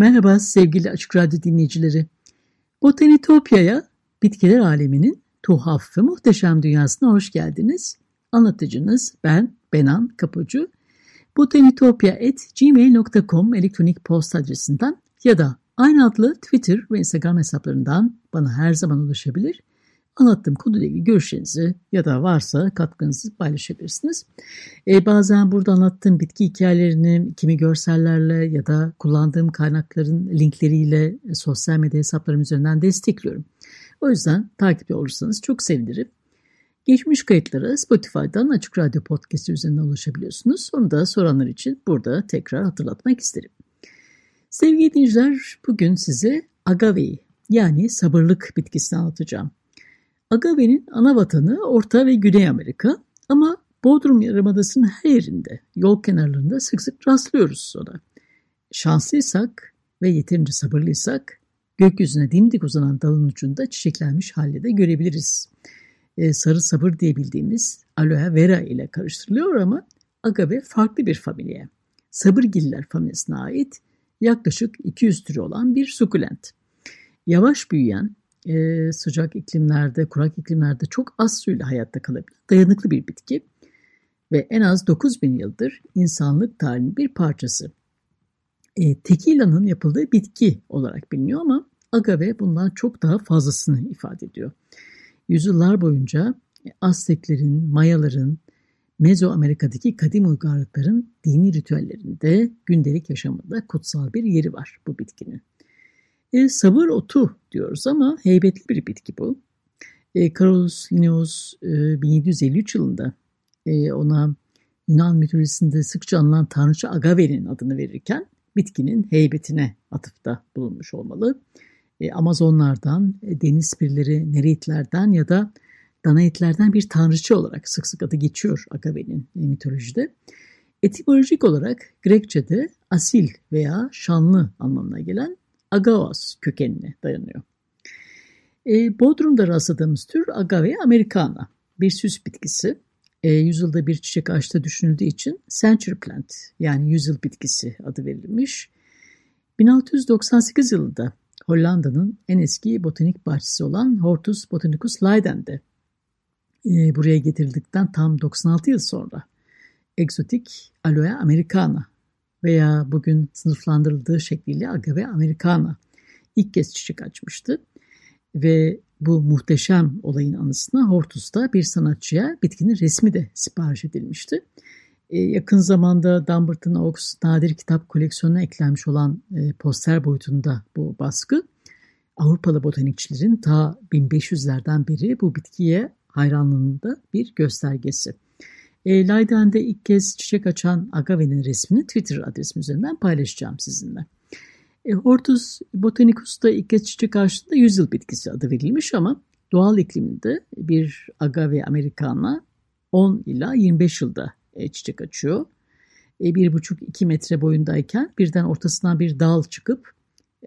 Merhaba sevgili Açık Radyo dinleyicileri. Botanitopya'ya, bitkiler aleminin tuhaf ve muhteşem dünyasına hoş geldiniz. Anlatıcınız ben Benan Kapucu. botanitopya.gmail.com elektronik posta adresinden ya da aynı adlı Twitter ve Instagram hesaplarından bana her zaman ulaşabilir anlattığım konuyla ilgili görüşlerinizi ya da varsa katkınızı paylaşabilirsiniz. E, bazen burada anlattığım bitki hikayelerini kimi görsellerle ya da kullandığım kaynakların linkleriyle e, sosyal medya hesaplarım üzerinden destekliyorum. O yüzden takipte olursanız çok sevinirim. Geçmiş kayıtlara Spotify'dan Açık Radyo Podcast üzerinden ulaşabiliyorsunuz. Onu da soranlar için burada tekrar hatırlatmak isterim. Sevgili dinleyiciler, bugün size agave yani sabırlık bitkisini anlatacağım. Agave'nin ana vatanı Orta ve Güney Amerika ama Bodrum Yarımadası'nın her yerinde, yol kenarlarında sık sık rastlıyoruz ona. Şanslıysak ve yeterince sabırlıysak gökyüzüne dimdik uzanan dalın ucunda çiçeklenmiş halde de görebiliriz. Ee, sarı sabır diye bildiğimiz aloe vera ile karıştırılıyor ama agave farklı bir familye. Sabırgiller familyasına ait yaklaşık 200 türü olan bir sukulent. Yavaş büyüyen e, sıcak iklimlerde, kurak iklimlerde çok az suyla hayatta kalabilir. Dayanıklı bir bitki ve en az 9000 yıldır insanlık tarihinin bir parçası. E, tekila'nın yapıldığı bitki olarak biliniyor ama agave bundan çok daha fazlasını ifade ediyor. Yüzyıllar boyunca Azteklerin, Mayaların, Mezoamerika'daki kadim uygarlıkların dini ritüellerinde, gündelik yaşamında kutsal bir yeri var bu bitkinin. E, sabır otu diyoruz ama heybetli bir bitki bu. E, Carolus Linnaeus e, 1753 yılında e, ona Yunan mitolojisinde sıkça anılan tanrıça Agave'nin adını verirken bitkinin heybetine atıfta bulunmuş olmalı. E, Amazonlardan, e, deniz pirleri, nereitlerden ya da danaitlerden bir tanrıça olarak sık sık adı geçiyor Agave'nin e, mitolojide. Etimolojik olarak Grekçe'de asil veya şanlı anlamına gelen agaos kökenine dayanıyor. E, Bodrum'da rastladığımız tür agave americana bir süs bitkisi. E, yüzyılda bir çiçek ağaçta düşünüldüğü için century plant yani yüzyıl bitkisi adı verilmiş. 1698 yılında Hollanda'nın en eski botanik bahçesi olan Hortus Botanicus Leiden'de e, buraya getirildikten tam 96 yıl sonra egzotik aloe americana veya bugün sınıflandırıldığı şekliyle Agave americana ilk kez çiçek açmıştı. Ve bu muhteşem olayın anısına Hortus'ta bir sanatçıya bitkinin resmi de sipariş edilmişti. Ee, yakın zamanda Dumbarton Oaks nadir kitap koleksiyonuna eklenmiş olan e, poster boyutunda bu baskı. Avrupalı botanikçilerin ta 1500'lerden beri bu bitkiye hayranlığının da bir göstergesi. E, Leiden'de ilk kez çiçek açan agave'nin resmini Twitter adresim üzerinden paylaşacağım sizinle. E, Hortus botanicus'ta ilk kez çiçek açtığında yüzyıl bitkisi adı verilmiş ama doğal ikliminde bir agave americana 10 ila 25 yılda e, çiçek açıyor. E, 1,5-2 metre boyundayken birden ortasından bir dal çıkıp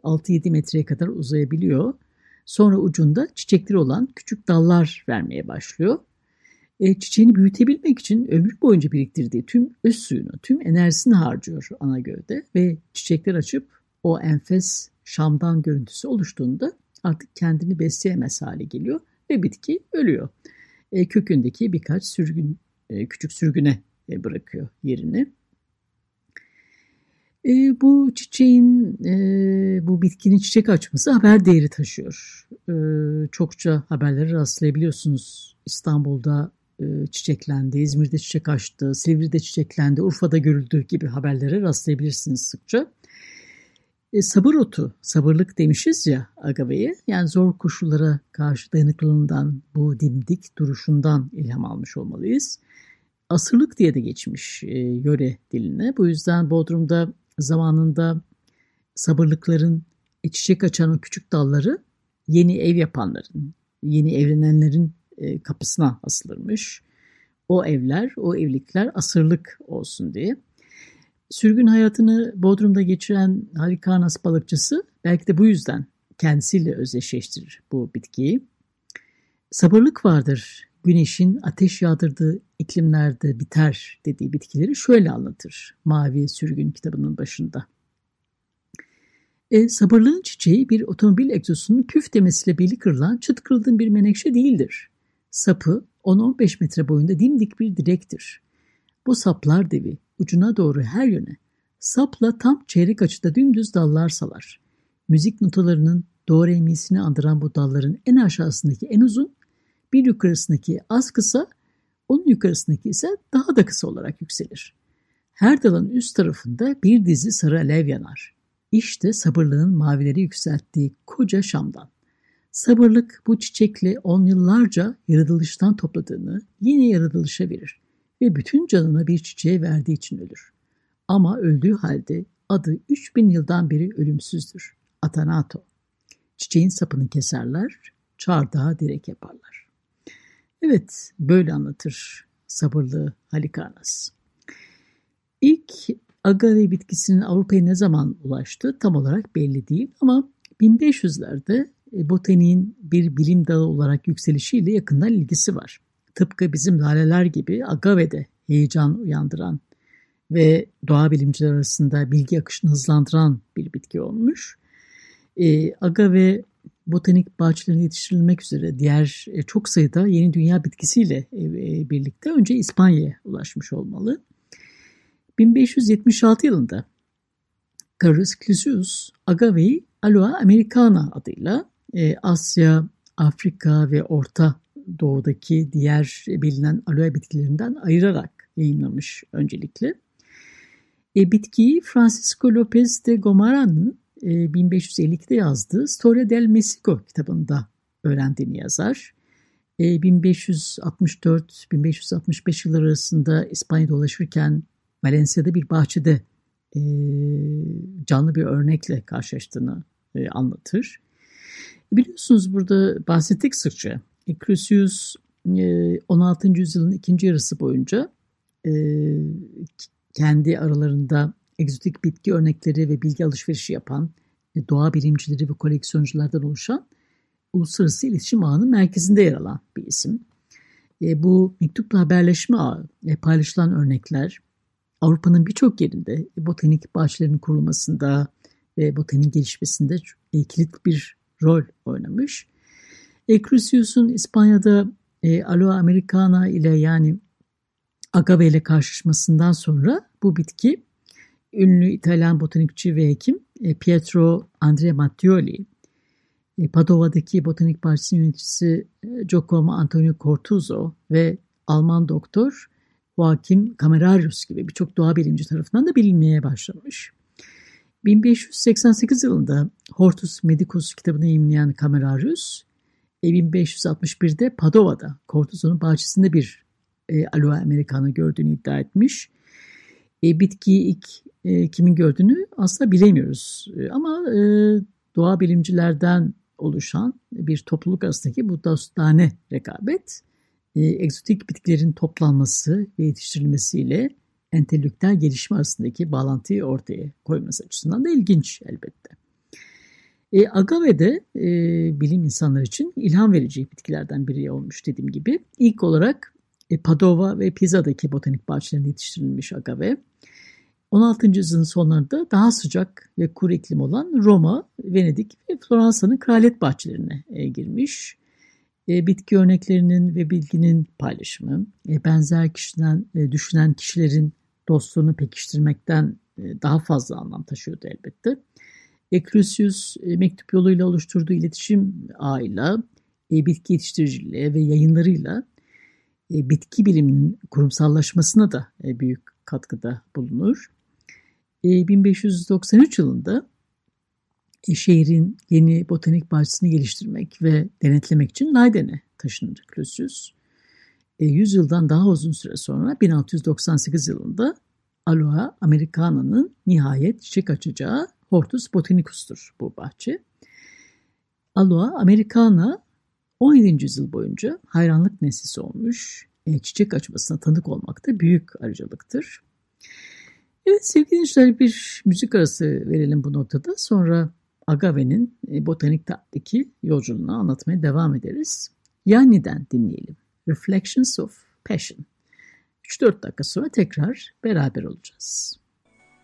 6-7 metreye kadar uzayabiliyor. Sonra ucunda çiçekleri olan küçük dallar vermeye başlıyor e, çiçeğini büyütebilmek için ömür boyunca biriktirdiği tüm öz suyunu, tüm enerjisini harcıyor ana gövde ve çiçekler açıp o enfes şamdan görüntüsü oluştuğunda artık kendini besleyemez hale geliyor ve bitki ölüyor. E, kökündeki birkaç sürgün, e, küçük sürgüne e, bırakıyor yerini. E, bu çiçeğin, e, bu bitkinin çiçek açması haber değeri taşıyor. E, çokça haberlere rastlayabiliyorsunuz. İstanbul'da çiçeklendi, İzmir'de çiçek açtı, Silivri'de çiçeklendi, Urfa'da görüldü gibi haberlere rastlayabilirsiniz sıkça. E, sabır otu, sabırlık demişiz ya agaveye. Yani zor koşullara karşı dayanıklılığından, bu dimdik duruşundan ilham almış olmalıyız. Asırlık diye de geçmiş e, yöre diline. Bu yüzden Bodrum'da zamanında sabırlıkların e, çiçek açan o küçük dalları yeni ev yapanların, yeni evlenenlerin e, kapısına asılırmış. O evler, o evlilikler asırlık olsun diye. Sürgün hayatını Bodrum'da geçiren Harikanas balıkçısı belki de bu yüzden kendisiyle özdeşleştirir bu bitkiyi. Sabırlık vardır. Güneşin ateş yağdırdığı iklimlerde biter dediği bitkileri şöyle anlatır Mavi Sürgün kitabının başında. E, sabırlığın çiçeği bir otomobil egzosunun püf demesiyle birlik kırılan çıt kırıldığın bir menekşe değildir. Sapı 10-15 metre boyunda dimdik bir direktir. Bu saplar devi ucuna doğru her yöne sapla tam çeyrek açıda dümdüz dallar salar. Müzik notalarının do re andıran bu dalların en aşağısındaki en uzun, bir yukarısındaki az kısa, onun yukarısındaki ise daha da kısa olarak yükselir. Her dalın üst tarafında bir dizi sarı alev yanar. İşte sabırlığın mavileri yükselttiği koca Şam'dan. Sabırlık bu çiçekle on yıllarca yaratılıştan topladığını yine yaratılışa verir ve bütün canını bir çiçeğe verdiği için ölür. Ama öldüğü halde adı 3000 yıldan beri ölümsüzdür. Atanato. Çiçeğin sapını keserler, çardağa direk yaparlar. Evet, böyle anlatır sabırlı Halikanas. İlk agave bitkisinin Avrupa'ya ne zaman ulaştı tam olarak belli değil ama 1500'lerde e, botaniğin bir bilim dalı olarak yükselişiyle yakından ilgisi var. Tıpkı bizim laleler gibi agavede heyecan uyandıran ve doğa bilimciler arasında bilgi akışını hızlandıran bir bitki olmuş. E, agave botanik bahçelerine yetiştirilmek üzere diğer e, çok sayıda yeni dünya bitkisiyle e, e, birlikte önce İspanya'ya ulaşmış olmalı. 1576 yılında Carus Clusius agaveyi Aloe americana adıyla e, Asya, Afrika ve Orta Doğu'daki diğer bilinen aloe bitkilerinden ayırarak yayınlamış öncelikle. E, bitkiyi Francisco López de Gomara'nın e, 1552'de yazdığı Storia del Messico kitabında öğrendiğini yazar. E, 1564-1565 yılları arasında İspanya'da dolaşırken Valencia'da bir bahçede e, canlı bir örnekle karşılaştığını e, anlatır. Biliyorsunuz burada bahsettik sıkça. Crucius 16. yüzyılın ikinci yarısı boyunca e, kendi aralarında egzotik bitki örnekleri ve bilgi alışverişi yapan e, doğa bilimcileri ve koleksiyonculardan oluşan uluslararası iletişim ağının merkezinde yer alan bir isim. E, bu mektupla haberleşme ağı, e, paylaşılan örnekler Avrupa'nın birçok yerinde botanik bahçelerinin kurulmasında ve botaniğin gelişmesinde kilit bir rol oynamış. E, Crucius'un İspanya'da e, Aloe americana ile yani agave ile karşılaşmasından sonra bu bitki ünlü İtalyan botanikçi ve hekim e, Pietro Andrea Mattioli, e, Padova'daki botanik bahçesi yöneticisi e, Giacomo Antonio Cortuzzo ve Alman doktor Joachim Camerarius gibi birçok doğa bilimci tarafından da bilinmeye başlamış. 1588 yılında Hortus Medicus kitabını yayınlayan Camerarius, 1561'de Padova'da Cortuzzo'nun bahçesinde bir e, Aloe americana gördüğünü iddia etmiş. E, bitkiyi ilk e, kimin gördüğünü aslında bilemiyoruz. E, ama e, doğa bilimcilerden oluşan bir topluluk arasındaki bu dostane rekabet e, egzotik bitkilerin toplanması ve yetiştirilmesiyle entelektüel gelişme arasındaki bağlantıyı ortaya koyması açısından da ilginç elbette. E, agave de e, bilim insanları için ilham verici bitkilerden biri olmuş dediğim gibi. İlk olarak e, Padova ve Pisa'daki botanik bahçelerinde yetiştirilmiş agave. 16. yüzyılın sonlarında daha sıcak ve kuru iklim olan Roma, Venedik ve Floransa'nın kraliyet bahçelerine e, girmiş. E, bitki örneklerinin ve bilginin paylaşımı, e, benzer kişiden e, düşünen kişilerin dostluğunu pekiştirmekten e, daha fazla anlam taşıyordu elbette. Eclusius e, mektup yoluyla oluşturduğu iletişim ağıyla, e, bitki yetiştiriciliği ve yayınlarıyla bitki biliminin kurumsallaşmasına da büyük katkıda bulunur. 1593 yılında şehrin yeni botanik bahçesini geliştirmek ve denetlemek için Leiden'e taşındı Clusius. E, 100 yıldan daha uzun süre sonra 1698 yılında Aloha Americana'nın nihayet çiçek açacağı Hortus Botanicus'tur bu bahçe. Aloha Americana 17. yüzyıl boyunca hayranlık nesnesi olmuş, e, çiçek açmasına tanık olmak da büyük ayrıcalıktır. Evet sevgili dinleyiciler bir müzik arası verelim bu noktada. Sonra Agave'nin e, botanikteki yolculuğunu anlatmaya devam ederiz. Yanni'den dinleyelim. Reflections of Passion. 3-4 dakika sonra tekrar beraber olacağız.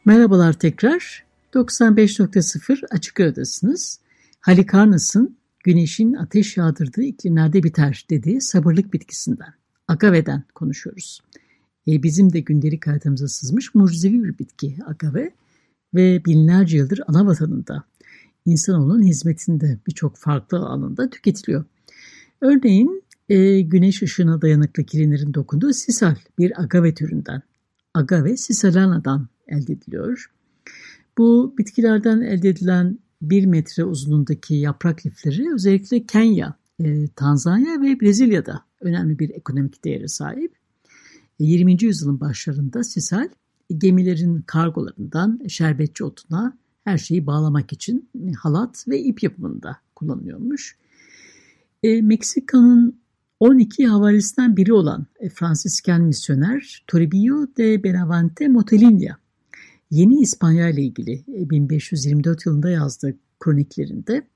Merhabalar tekrar. 95.0 Açık Radyo'dasınız. Halikarnas'ın güneşin ateş yağdırdığı iklimlerde biter dediği sabırlık bitkisinden, agave'den konuşuyoruz. E, bizim de gündelik hayatımıza sızmış mucizevi bir bitki agave ve binlerce yıldır ana vatanında insanoğlunun hizmetinde birçok farklı alanda tüketiliyor. Örneğin e, güneş ışığına dayanıklı kirinlerin dokunduğu sisal bir agave türünden. Agave sisalana'dan elde ediliyor. Bu bitkilerden elde edilen bir metre uzunluğundaki yaprak lifleri özellikle Kenya, e, Tanzanya ve Brezilya'da önemli bir ekonomik değere sahip. 20. E, yüzyılın başlarında sisal gemilerin kargolarından şerbetçi otuna her şeyi bağlamak için halat ve ip yapımında kullanılıyormuş. E, Meksika'nın 12 havalisinden biri olan e, Fransisken misyoner Toribio de Benavente Motolinha, Yeni İspanya ile ilgili 1524 e, yılında yazdığı kroniklerinde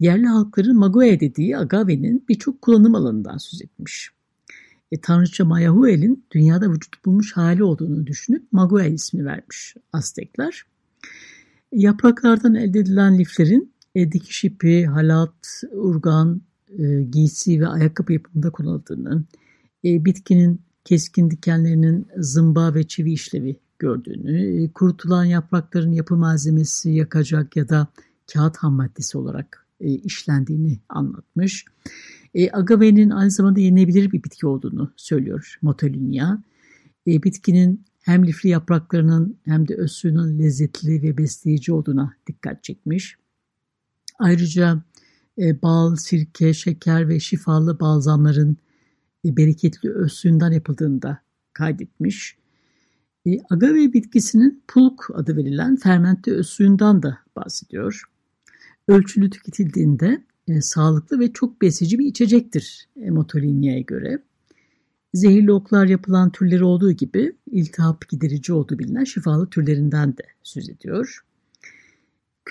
yerli halkların Magoe dediği agave'nin birçok kullanım alanından söz etmiş. E, Tanrıça Mayahuel'in dünyada vücut bulmuş hali olduğunu düşünüp Magoe ismini vermiş Aztekler. Yapraklardan elde edilen liflerin e, dikiş ipi, halat, urgan, e, giysi ve ayakkabı yapımında kullanıldığını, e, bitkinin keskin dikenlerinin zımba ve çivi işlevi gördüğünü, e, kurutulan yaprakların yapı malzemesi yakacak ya da kağıt ham maddesi olarak e, işlendiğini anlatmış. E, agave'nin aynı zamanda yenilebilir bir bitki olduğunu söylüyor Motolinea. E, bitkinin hem lifli yapraklarının hem de öz suyunun lezzetli ve besleyici olduğuna dikkat çekmiş. Ayrıca e, bal, sirke, şeker ve şifalı balzamların e, bereketli öz suyundan yapıldığını da kaydetmiş. E, agave bitkisinin pulk adı verilen fermente öz suyundan da bahsediyor. Ölçülü tüketildiğinde e, sağlıklı ve çok besici bir içecektir e, Motolinya'ya göre. Zehirli oklar yapılan türleri olduğu gibi iltihap giderici olduğu bilinen şifalı türlerinden de söz ediyor.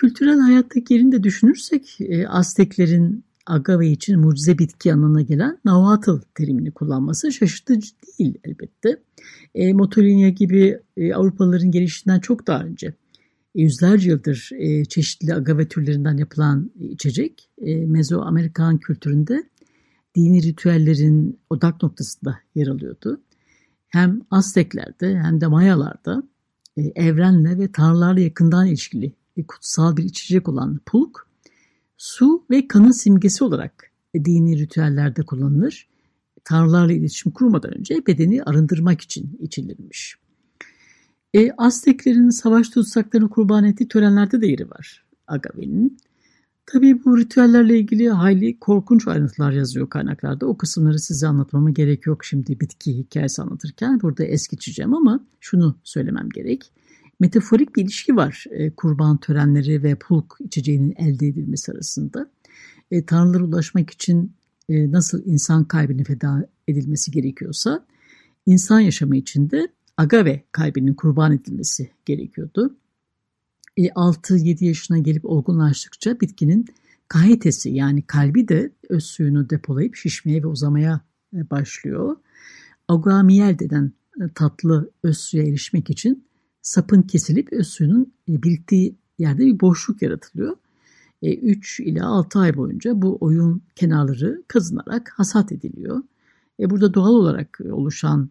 Kültürel hayattaki yerini de düşünürsek e, Azteklerin agave için mucize bitki anlamına gelen nahuatl terimini kullanması şaşırtıcı değil elbette. E, Motolinya gibi e, Avrupalıların gelişinden çok daha önce e, yüzlerce yıldır e, çeşitli agave türlerinden yapılan içecek e, Mezoamerikan kültüründe dini ritüellerin odak noktasında yer alıyordu. Hem Azteklerde hem de Mayalarda e, evrenle ve tanrılarla yakından ilişkili e, kutsal bir içecek olan pulk, su ve kanın simgesi olarak dini ritüellerde kullanılır. Tanrılarla iletişim kurmadan önce bedeni arındırmak için içilirmiş. E, Azteklerin savaş tutsaklarını kurban ettiği törenlerde de yeri var Agave'nin. Tabii bu ritüellerle ilgili hayli korkunç ayrıntılar yazıyor kaynaklarda. O kısımları size anlatmama gerek yok şimdi bitki hikayesi anlatırken. Burada es geçeceğim ama şunu söylemem gerek. Metaforik bir ilişki var e, kurban törenleri ve pulk içeceğinin elde edilmesi arasında. E, tanrılara ulaşmak için e, nasıl insan kalbinin feda edilmesi gerekiyorsa insan yaşamı için de agave kalbinin kurban edilmesi gerekiyordu. 6-7 yaşına gelip olgunlaştıkça bitkinin kahitesi yani kalbi de öz suyunu depolayıp şişmeye ve uzamaya e, başlıyor. Agamiel denen e, tatlı öz suya erişmek için sapın kesilip öz suyunun e, biriktiği yerde bir boşluk yaratılıyor. 3 ile 6 ay boyunca bu oyun kenarları kazınarak hasat ediliyor. Burada doğal olarak oluşan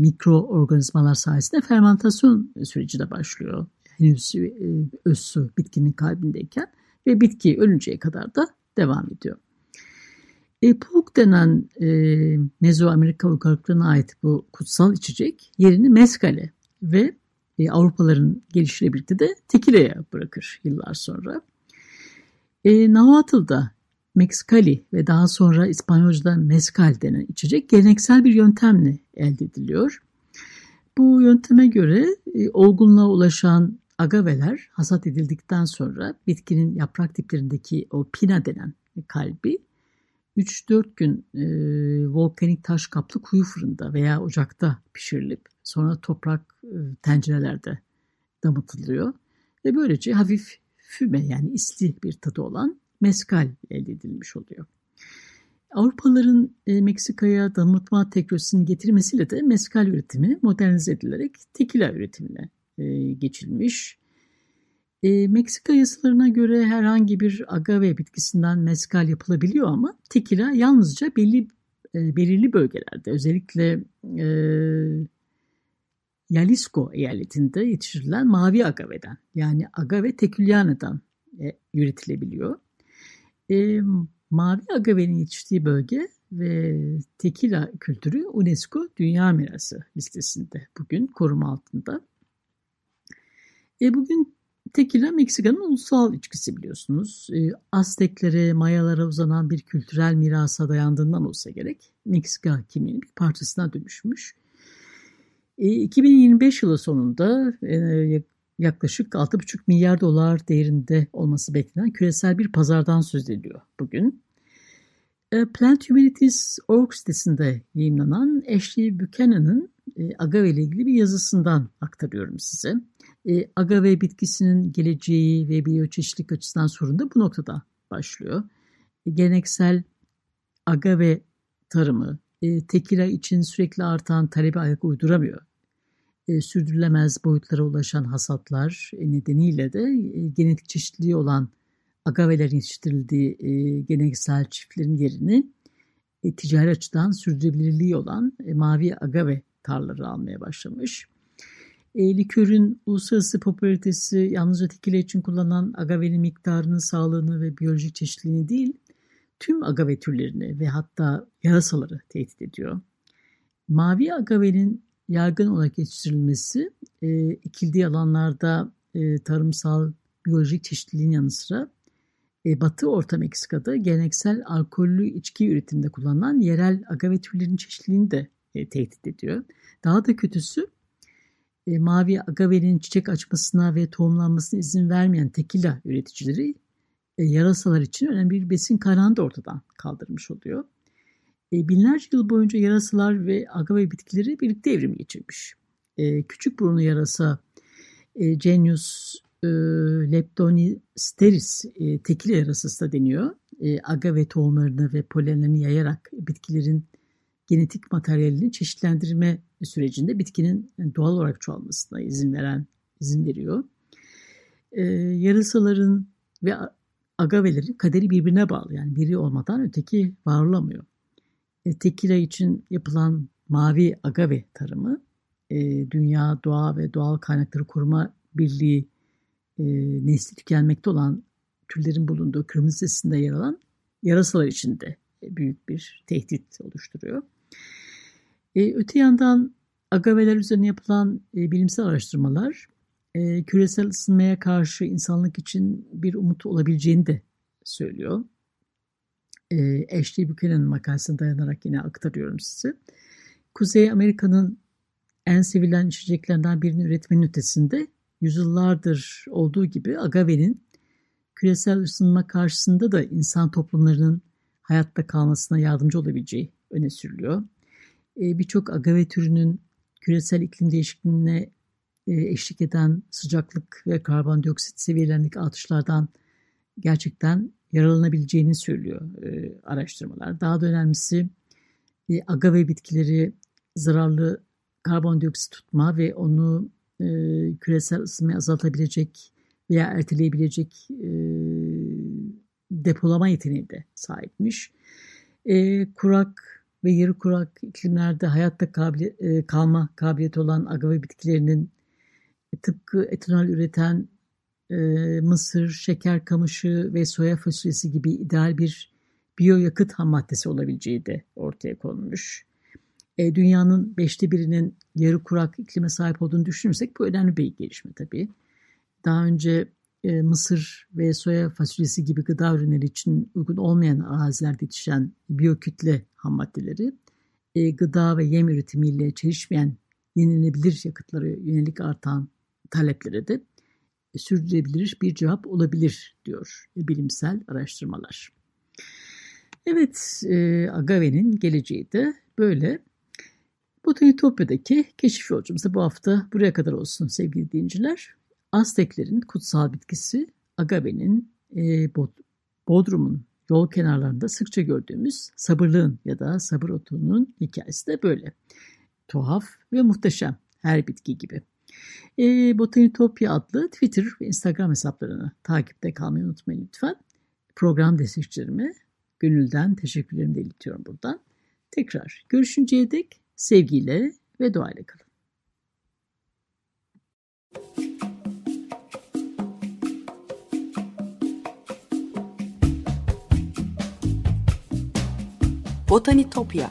mikroorganizmalar sayesinde fermentasyon süreci de başlıyor henüz e, bitkinin kalbindeyken ve bitki ölünceye kadar da devam ediyor. E, Puluk denen e, Mezoamerika uygarlıklarına ait bu kutsal içecek yerini meskale ve e, Avrupalıların gelişiyle birlikte de tekilaya bırakır yıllar sonra. E, Nahuatıl'da Mexicali ve daha sonra İspanyolca'da mezcal denen içecek geleneksel bir yöntemle elde ediliyor. Bu yönteme göre e, olgunluğa ulaşan agaveler hasat edildikten sonra bitkinin yaprak diplerindeki o pina denen kalbi 3-4 gün e, volkanik taş kaplı kuyu fırında veya ocakta pişirilip sonra toprak e, tencerelerde damıtılıyor ve böylece hafif füme yani isli bir tadı olan meskal elde edilmiş oluyor. Avrupalıların e, Meksika'ya damıtma teknolojisini getirmesiyle de meskal üretimi modernize edilerek tekila üretimine e, geçilmiş. Meksika yasalarına göre herhangi bir agave bitkisinden meskal yapılabiliyor ama tekila yalnızca belli belirli bölgelerde özellikle Jalisco eyaletinde yetiştirilen mavi agaveden yani agave tekülyana'dan e, üretilebiliyor. E, mavi agavenin yetiştiği bölge ve tekila kültürü UNESCO Dünya Mirası listesinde bugün koruma altında. E, bugün tekila Meksika'nın ulusal içkisi biliyorsunuz. E, Azteklere, Mayalara uzanan bir kültürel mirasa dayandığından olsa gerek Meksika kimliğinin bir parçasına dönüşmüş. E, 2025 yılı sonunda e, yaklaşık 6,5 milyar dolar değerinde olması beklenen küresel bir pazardan söz ediliyor bugün. E, Plant Humanities Org sitesinde yayınlanan Ashley Buchanan'ın e, agave ile ilgili bir yazısından aktarıyorum size. E, agave bitkisinin geleceği ve biyoçeşitlik açısından sorun da bu noktada başlıyor. Geleneksel agave tarımı tekila için sürekli artan talebi ayak uyduramıyor e, sürdürülemez boyutlara ulaşan hasatlar e, nedeniyle de e, genetik çeşitliliği olan agavelerin yetiştirildiği e, geleneksel çiftlerin yerini e, ticari açıdan sürdürülebilirliği olan e, mavi agave tarlaları almaya başlamış. E, likörün uluslararası popülaritesi yalnızca tekile için kullanılan agavenin miktarını, sağlığını ve biyolojik çeşitliliğini değil, tüm agave türlerini ve hatta yarasaları tehdit ediyor. Mavi agavenin yaygın olarak yetiştirilmesi e, ekildiği alanlarda e, tarımsal biyolojik çeşitliliğin yanı sıra e, Batı Orta Meksika'da geleneksel alkollü içki üretiminde kullanılan yerel agave türlerinin çeşitliliğini de e, tehdit ediyor. Daha da kötüsü e, mavi agavenin çiçek açmasına ve tohumlanmasına izin vermeyen tekila üreticileri e, yarasalar için önemli bir besin kaynağını da ortadan kaldırmış oluyor. E, binlerce yıl boyunca yarasalar ve agave bitkileri birlikte evrim geçirmiş. E, küçük burunlu yarasa e, Genius e, leptonisteris e, tekil yarasası da deniyor. E, agave tohumlarını ve polenlerini yayarak bitkilerin genetik materyalini çeşitlendirme sürecinde bitkinin doğal olarak çoğalmasına izin veren izin veriyor. E, yarasaların ve agavelerin kaderi birbirine bağlı. Yani biri olmadan öteki var olamıyor. E, tekila için yapılan mavi agave tarımı e, Dünya Doğa ve Doğal Kaynakları Koruma Birliği e, nesli tükenmekte olan türlerin bulunduğu kırmızı listesinde yer alan yarasalar için de büyük bir tehdit oluşturuyor. öte yandan agaveler üzerine yapılan bilimsel araştırmalar küresel ısınmaya karşı insanlık için bir umut olabileceğini de söylüyor e, Ashley Buchanan'ın makalesine dayanarak yine aktarıyorum size. Kuzey Amerika'nın en sevilen içeceklerinden birini üretmenin ötesinde yüzyıllardır olduğu gibi agavenin küresel ısınma karşısında da insan toplumlarının hayatta kalmasına yardımcı olabileceği öne sürülüyor. E, Birçok agave türünün küresel iklim değişikliğine e, eşlik eden sıcaklık ve karbondioksit seviyelerindeki artışlardan gerçekten yaralanabileceğini söylüyor e, araştırmalar. Daha da önemlisi e, agave bitkileri zararlı karbondioksit tutma ve onu e, küresel ısınmayı azaltabilecek veya erteleyebilecek e, depolama yeteneği de sahipmiş. E, kurak ve yarı kurak iklimlerde hayatta kabili, e, kalma kabiliyeti olan agave bitkilerinin e, tıpkı etanol üreten e, mısır, şeker kamışı ve soya fasulyesi gibi ideal bir biyoyakıt ham maddesi olabileceği de ortaya konmuş. E, dünyanın beşte birinin yarı kurak iklime sahip olduğunu düşünürsek bu önemli bir gelişme tabii. Daha önce e, mısır ve soya fasulyesi gibi gıda ürünleri için uygun olmayan arazilerde yetişen biyokütle ham maddeleri e, gıda ve yem üretimiyle çelişmeyen yenilebilir yakıtlara yönelik artan taleplere de sürdürülebilir bir cevap olabilir diyor bilimsel araştırmalar. Evet, e, Agave'nin geleceği de böyle. Botanitopya'daki keşif yolcumuz da bu hafta buraya kadar olsun sevgili dinciler. Azteklerin kutsal bitkisi agave'nin e, Bodrum'un yol kenarlarında sıkça gördüğümüz sabırlığın ya da sabır otunun hikayesi de böyle. Tuhaf ve muhteşem her bitki gibi. E, Botanitopya adlı Twitter ve Instagram hesaplarını takipte kalmayı unutmayın lütfen. Program destekçilerime gönülden teşekkürlerimi de iletiyorum buradan. Tekrar görüşünceye dek sevgiyle ve duayla kalın. Botanitopya